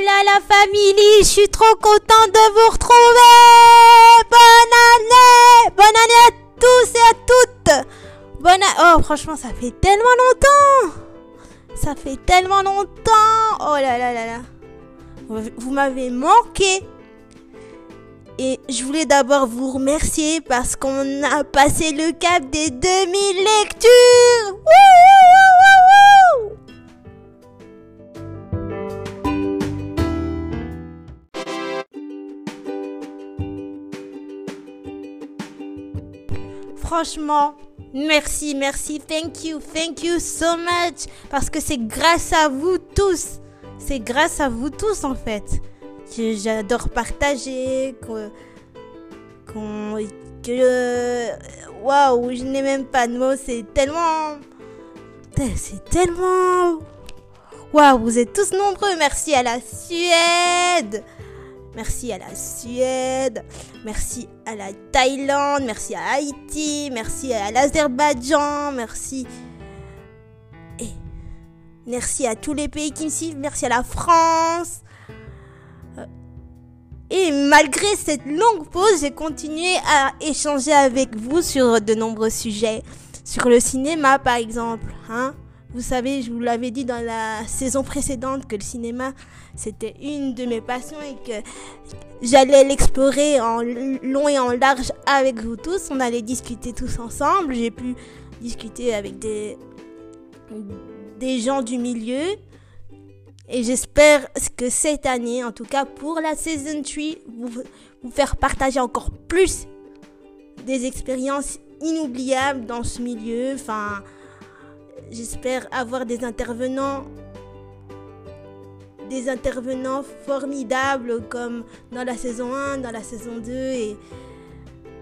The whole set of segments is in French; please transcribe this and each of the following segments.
Là la famille, je suis trop contente de vous retrouver. Bonne année, bonne année à tous et à toutes. Bonne a- Oh franchement, ça fait tellement longtemps. Ça fait tellement longtemps. Oh là là là là. Vous- m'avez manqué. Et je voulais d'abord vous remercier parce qu'on a passé le cap des 2000 lectures. Franchement, merci, merci, thank you, thank you so much. Parce que c'est grâce à vous tous. C'est grâce à vous tous en fait. Que j'adore partager, que. qu'on- que. Waouh, je n'ai même pas de mots, c'est tellement. C'est tellement. Waouh, vous êtes tous nombreux. Merci à la Suède. Merci à la Suède. Merci à la Thaïlande. Merci à Haïti. Merci à l'Azerbaïdjan. Merci. Et merci à tous les pays qui me suivent. Merci à la France. Euh, Et malgré cette longue pause, j'ai continué à échanger avec vous sur de nombreux sujets. Sur le cinéma, par exemple. Hein vous savez, je vous l'avais dit dans la saison précédente que le cinéma, c'était une de mes passions et que j'allais l'explorer en long et en large avec vous tous. On allait discuter tous ensemble. J'ai pu discuter avec des, des gens du milieu. Et j'espère que cette année, en tout cas pour la Season 3, vous, vous faire partager encore plus des expériences inoubliables dans ce milieu. Enfin, j'espère avoir des intervenants des intervenants formidables comme dans la saison 1, dans la saison 2 et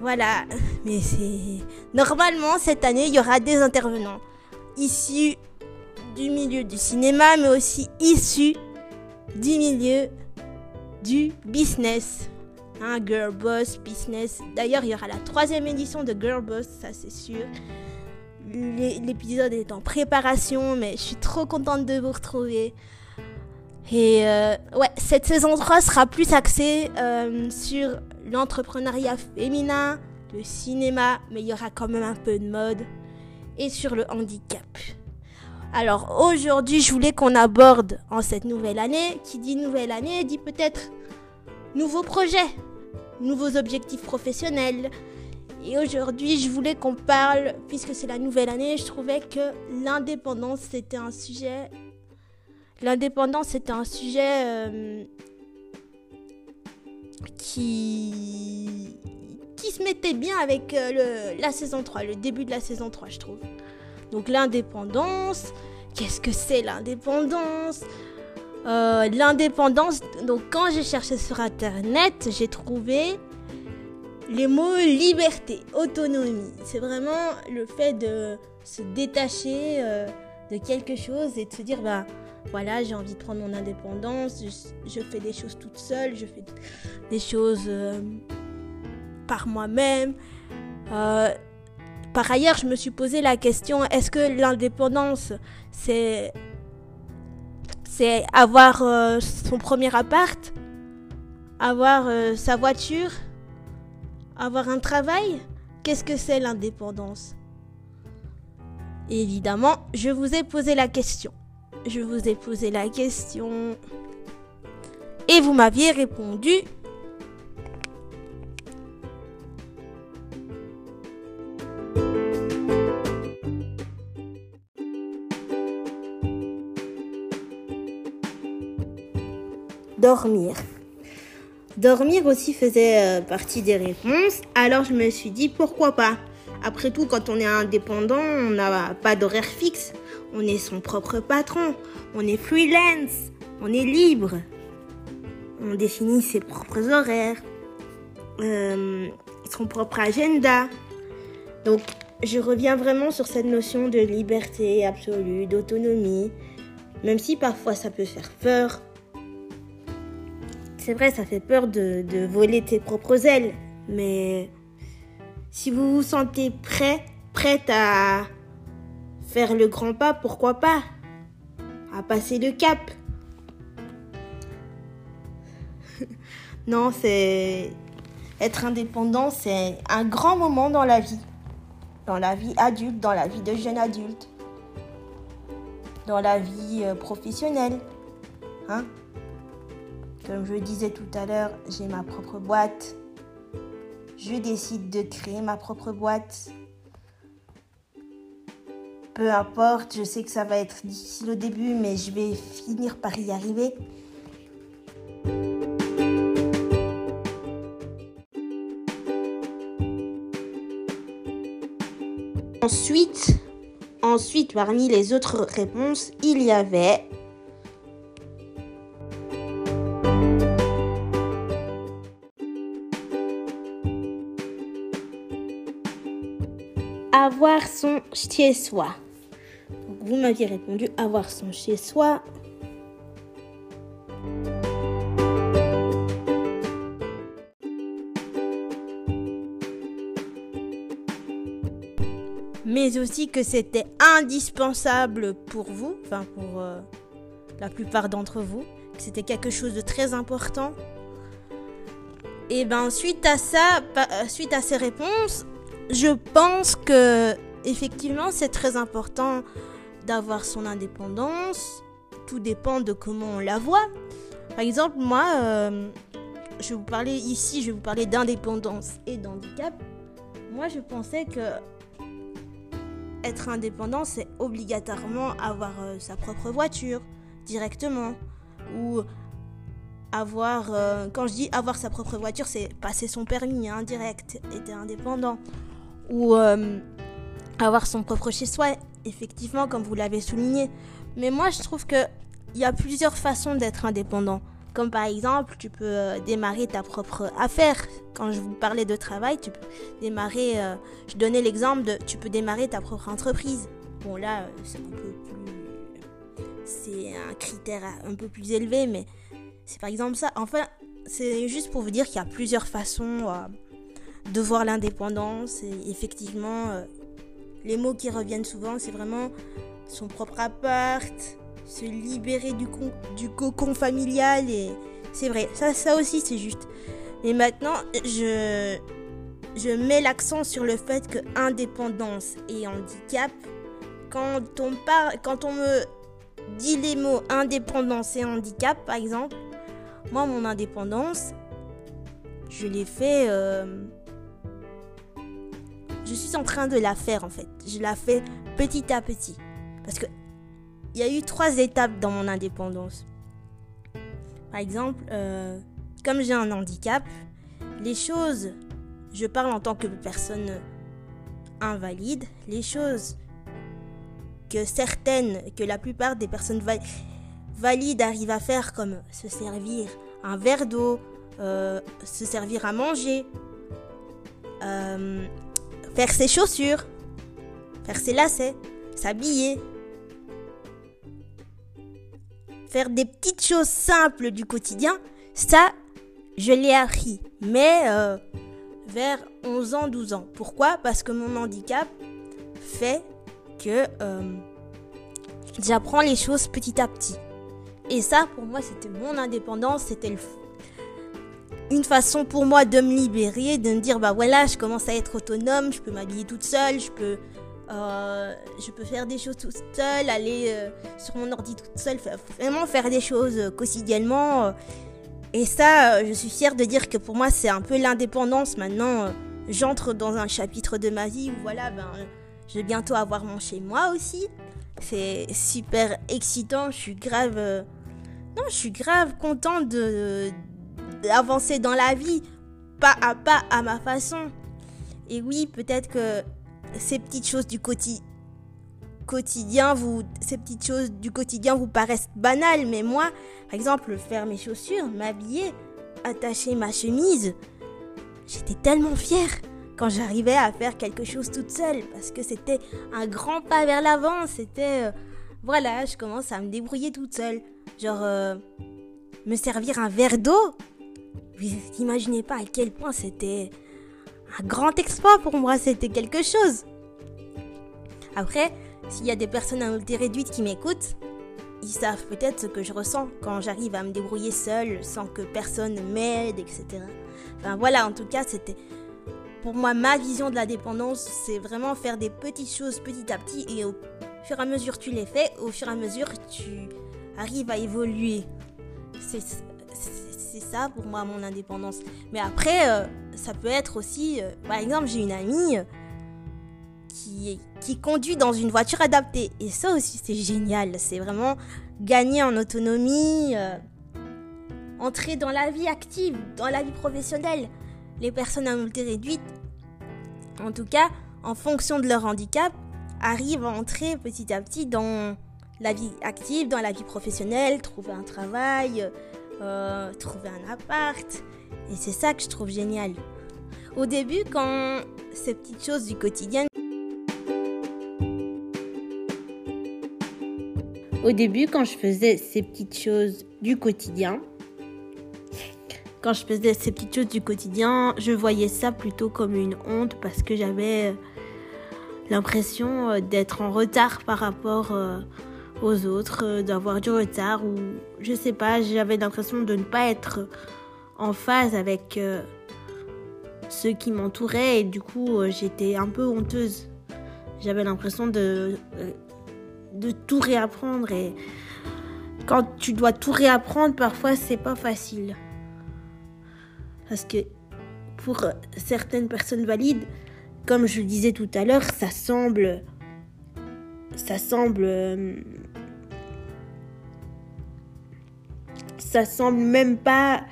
voilà. Mais c'est normalement cette année, il y aura des intervenants issus du milieu du cinéma mais aussi issus du milieu du business. Hein, Girl Boss Business. D'ailleurs, il y aura la troisième édition de Girl Boss, ça c'est sûr. L'é- L'épisode est en préparation, mais je suis trop contente de vous retrouver. Et euh, ouais, cette saison 3 sera plus axée euh, sur l'entrepreneuriat féminin, le cinéma, mais il y aura quand même un peu de mode, et sur le handicap. Alors aujourd'hui, je voulais qu'on aborde en cette nouvelle année, qui dit nouvelle année, dit peut-être nouveaux projets, nouveaux objectifs professionnels. Et aujourd'hui, je voulais qu'on parle, puisque c'est la nouvelle année, je trouvais que l'indépendance, c'était un sujet L'indépendance c'était un sujet euh, qui se mettait bien avec euh, le, la saison 3, le début de la saison 3, je trouve. Donc l'indépendance, qu'est-ce que c'est l'indépendance? Euh, L'indépendance, donc quand j'ai cherché sur internet, j'ai trouvé les mots liberté, autonomie. C'est vraiment le fait de se détacher de quelque chose et de se dire, bah voilà, j'ai envie de prendre mon indépendance, je, fais des choses toute seule, je fais des choses euh, par moi-même. Euh, par ailleurs, je me suis posé la question, est-ce que l'indépendance, c'est c'est avoir euh, son premier appart, avoir sa voiture, avoir un travail? Qu'est-ce que c'est l'indépendance? Évidemment, je vous ai posé la question je vous ai posé la question et vous m'aviez répondu. Dormir. Dormir aussi faisait euh, partie des réponses, alors je me suis dit pourquoi pas? Après tout, quand on est indépendant, on n'a pas d'horaire fixe. On est son propre patron. On est freelance. On est libre. On définit ses propres horaires. euh, son propre agenda. Donc, je reviens vraiment sur cette notion de liberté absolue, d'autonomie. Même si parfois ça peut faire peur. C'est vrai, ça fait peur de, de voler tes propres ailes. Mais si vous vous sentez prêt, prête à faire le grand pas, pourquoi pas? À passer le cap. Non, c'est être indépendant, c'est un grand moment dans la vie. Dans la vie adulte, dans la vie de jeune adulte. Dans la vie euh, professionnelle. Hein? Comme je disais tout à l'heure, j'ai ma propre boîte. Je décide de créer ma propre boîte. Peu importe, je sais que ça va être difficile au début, mais je vais finir par y arriver. Ensuite, ensuite, parmi les autres réponses, il y avait avoir son chez-soi. Vous m'aviez répondu avoir son chez-soi. mais aussi que c'était indispensable pour vous, enfin pour euh, la plupart d'entre vous, que c'était quelque chose de très important. Et ben suite à ça, euh, suite à ces réponses, je pense que effectivement c'est très important d'avoir son indépendance. Tout dépend de comment on la voit. Par exemple, moi, euh, je vais vous parler ici, je vais vous parler d'indépendance et d'handicap. Moi, je pensais que être indépendant, c'est obligatoirement avoir euh, sa propre voiture directement. Ou avoir, euh, quand je dis avoir sa propre voiture, c'est passer son permis indirect, hein, être indépendant. Ou avoir son propre chez-soi, effectivement, comme vous l'avez souligné. Mais moi, je trouve qu'il y a plusieurs façons d'être indépendant. Comme par exemple, tu peux euh, démarrer ta propre affaire. Quand je vous parlais de travail, tu peux démarrer. Euh, je donnais l'exemple de tu peux démarrer ta propre entreprise. Bon, là, euh, c'est un peu plus. C'est un critère un peu plus élevé, mais c'est par exemple ça. Enfin, c'est juste pour vous dire qu'il y a plusieurs façons de voir l'indépendance. Et effectivement, les mots qui reviennent souvent, c'est vraiment son propre appart, se libérer du, cocon familial c'est vrai, ça, ça aussi c'est juste. Mais maintenant, je, je mets l'accent sur le fait que indépendance et handicap, quand on, parle, quand on me dit les mots indépendance et handicap, par exemple, moi, mon indépendance, je l'ai fait. Euh, je suis en train de la faire en fait. Je la fais petit à petit. Parce que il y a eu trois étapes dans mon indépendance. Par exemple, euh, comme j'ai un handicap, les choses, je parle en tant que personne invalide, les choses que certaines, que la plupart des personnes valides arrivent à faire, comme se servir un verre d'eau, euh, se servir à manger, euh, faire ses chaussures, faire ses lacets, s'habiller, faire des petites choses simples du quotidien, ça, je l'ai appris. Mais euh, vers 11 ans, 12 ans. Pourquoi? Parce que mon handicap fait que euh, j'apprends les choses petit à petit. Et ça, pour moi, c'était mon indépendance, c'était une façon pour moi de me libérer, de me dire, bah voilà, je commence à être autonome, je peux m'habiller toute seule, je peux euh, je peux faire des choses toute seule, aller euh, sur mon ordi toute seule, vraiment faire des choses euh, quotidiennement. et ça, je suis fière de dire que pour moi, c'est un peu l'indépendance. Maintenant, j'entre dans un chapitre de ma vie où voilà, ben, je vais bientôt avoir mon chez moi aussi. C'est super excitant. Je suis grave. non, je suis grave contente de d'avancer dans la vie, pas à pas à ma façon. Et oui, peut-être que ces petites choses du quotidien vous ces petites choses du quotidien vous paraissent banales mais moi par exemple faire mes chaussures m'habiller attacher ma chemise j'étais tellement fière quand j'arrivais à faire quelque chose toute seule parce que c'était un grand pas vers l'avant c'était euh, voilà je commence à me débrouiller toute seule genre euh, me servir un verre d'eau vous imaginez pas à quel point c'était un grand exploit pour moi, c'était quelque chose. Après, s'il y a des personnes à mobilité réduite qui m'écoutent, ils savent peut-être ce que je ressens quand j'arrive à me débrouiller seule sans que personne m'aide, etc. Enfin voilà, en tout cas, c'était pour moi ma vision de la dépendance, c'est vraiment faire des petites choses petit à petit et au fur et à mesure tu les fais, au fur et à mesure tu arrives à évoluer. C'est ça pour moi mon indépendance. Mais après, euh, ça peut être aussi, euh, par exemple, j'ai une amie qui, qui conduit dans une voiture adaptée. Et ça aussi, c'est génial. C'est vraiment gagner en autonomie, euh, entrer dans la vie active, dans la vie professionnelle. Les personnes à mobilité réduite, en tout cas, en fonction de leur handicap, arrivent à entrer petit à petit dans la vie active, dans la vie professionnelle, trouver un travail, euh, trouver un appart. Et c'est ça que je trouve génial. Au début, quand ces petites choses du quotidien... Au début, quand je faisais ces petites choses du quotidien, quand je faisais ces petites choses du quotidien, je voyais ça plutôt comme une honte parce que j'avais l'impression euh, d'être en retard par rapport euh, aux autres, euh, d'avoir du retard ou je sais pas, j'avais l'impression de ne pas être en phase avec ceux qui m'entouraient et du coup j'étais un peu honteuse. J'avais l'impression de de tout réapprendre et quand tu dois tout réapprendre, parfois c'est pas facile. Parce que pour certaines personnes valides, comme je le disais tout à l'heure, ça semble ça semble ça semble même pas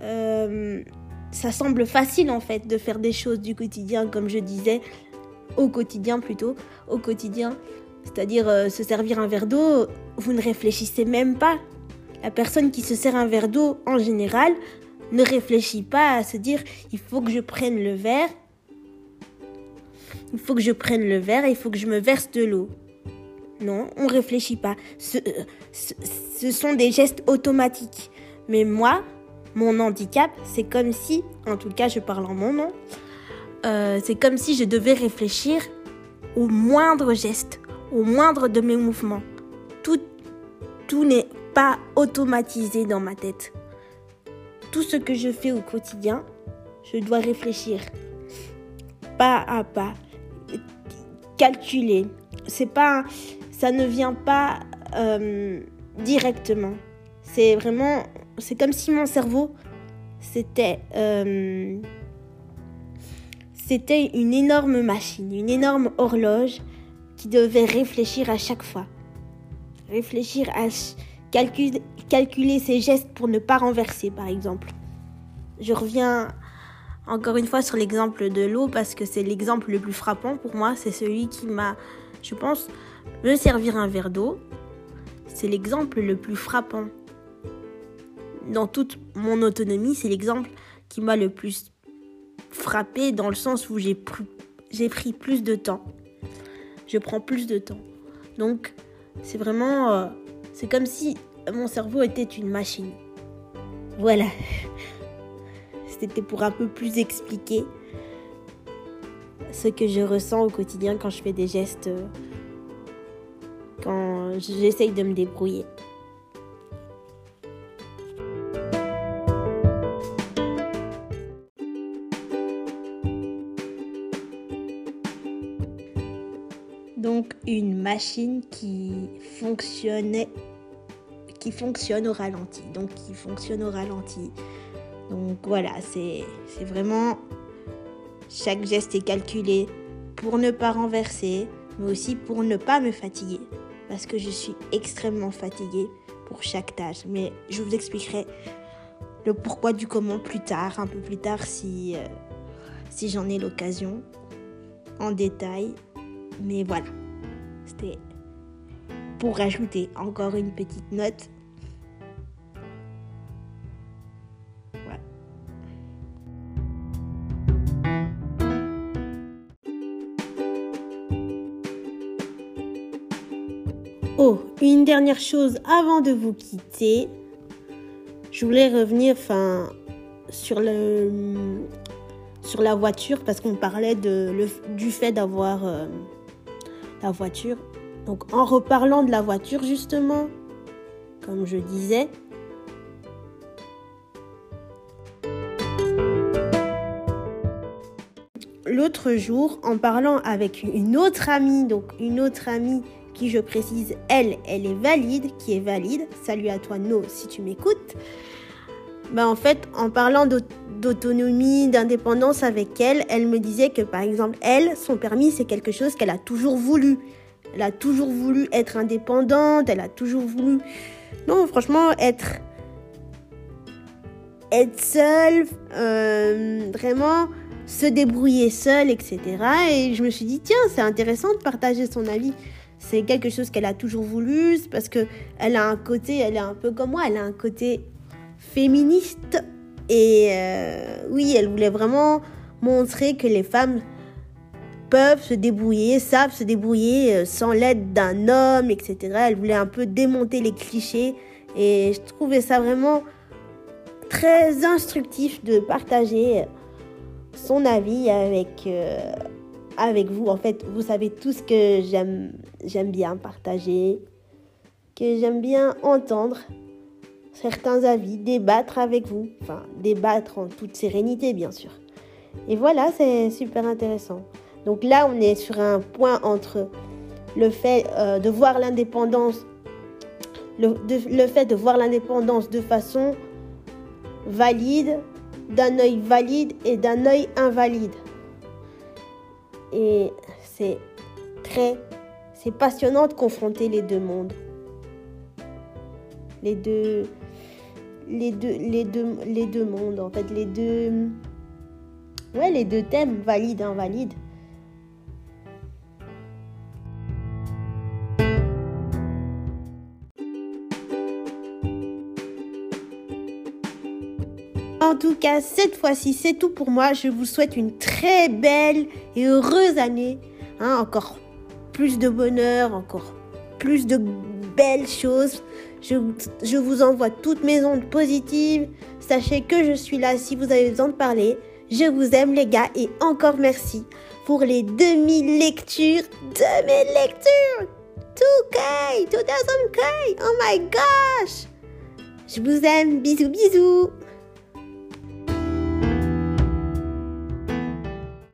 euh, ça semble facile en fait de faire des choses du quotidien comme je disais au quotidien plutôt au quotidien c'est-à-dire euh, se servir un verre d'eau, vous ne réfléchissez même pas. La personne qui se sert un verre d'eau, en général, ne réfléchit pas à se dire il faut que je prenne le verre, il faut que je prenne le verre et il faut que je me verse de l'eau. Non, on ne réfléchit pas. Ce, euh, ce, sont des gestes automatiques. Mais moi, mon handicap, c'est comme si, en tout cas je parle en mon nom, euh, c'est comme si je devais réfléchir au moindre geste, au moindre de mes mouvements. Tout, tout n'est pas automatisé dans ma tête. Tout ce que je fais au quotidien, je dois réfléchir pas à pas, calculer. C'est pas, ça ne vient pas euh, directement. C'est vraiment, c'est comme si mon cerveau, c'était, euh, c'était une énorme machine, une énorme horloge qui devait réfléchir à chaque fois. Réfléchir à calculer, calculer ses gestes pour ne pas renverser, par exemple. Je reviens encore une fois sur l'exemple de l'eau parce que c'est l'exemple le plus frappant pour moi. C'est celui qui m'a, je pense, me servir un verre d'eau. C'est l'exemple le plus frappant. Dans toute mon autonomie, c'est l'exemple qui m'a le plus frappé dans le sens où j'ai pris plus de temps je prends plus de temps. Donc, c'est vraiment. Euh, c'est comme si mon cerveau était une machine. Voilà. C'était pour un peu plus expliquer ce que je ressens au quotidien quand je fais des gestes. Euh, quand j'essaye de me débrouiller. donc une machine qui fonctionnait qui fonctionne au ralenti donc qui fonctionne au ralenti donc voilà c'est vraiment chaque geste est calculé pour ne pas renverser mais aussi pour ne pas me fatiguer parce que je suis extrêmement fatiguée pour chaque tâche. Mais je vous expliquerai le pourquoi du comment plus tard un peu plus tard si euh, j'en ai l'occasion en détail. Mais voilà, c'était pour rajouter encore une petite note. Dernière chose avant de vous quitter. Je voulais revenir enfin, sur le sur la voiture parce qu'on parlait de, du fait d'avoir euh, la voiture. Donc en reparlant de la voiture justement, comme je disais. L'autre jour, en parlant avec une autre amie, donc une autre amie qui, je précise, elle, elle est valide, qui est valide. Salut à toi, No, si tu m'écoutes. Ben, en fait, en parlant d'autonomie, d'indépendance avec elle, elle me disait que, par exemple, elle, son permis, c'est quelque chose qu'elle a toujours voulu. Elle a toujours voulu être indépendante, elle a toujours voulu... Non, franchement, être... Être seule, euh, vraiment se débrouiller seule, etc. Et je me suis dit, tiens, c'est intéressant de partager son avis. C'est quelque chose qu'elle a toujours voulu, parce que elle a un côté, elle est un peu comme moi, elle a un côté féministe. Et euh, oui, elle voulait vraiment montrer que les femmes peuvent se débrouiller, savent se débrouiller euh, sans l'aide d'un homme, etc. Elle voulait un peu démonter les clichés. Et je trouvais ça vraiment très instructif de partager son avis avec, euh, avec vous. En fait, vous savez tout ce que j'aime, j'aime bien partager, que j'aime bien entendre certains avis, débattre avec vous. Enfin, débattre en toute sérénité, bien sûr. Et voilà, c'est super intéressant. Donc là, on est sur un point entre le fait euh, de voir l'indépendance, le, le fait de voir l'indépendance de façon valide d'un œil valide et d'un œil invalide. Et c'est très, c'est passionnant de confronter les deux mondes. Les deux, les deux, les deux, les deux mondes, en fait, les deux, ouais, les deux thèmes, valide, invalide. Tout cas, cette fois-ci, c'est tout pour moi. Je vous souhaite une très belle et heureuse année. Hein, encore plus de bonheur, encore plus de belles choses. Je, je, vous envoie toutes mes ondes positives. Sachez que je suis là si vous avez besoin de parler. Je vous aime les gars et encore merci pour les 2000 lectures. 2000 lectures 2K 2000K Oh my gosh Je vous aime. Bisous bisous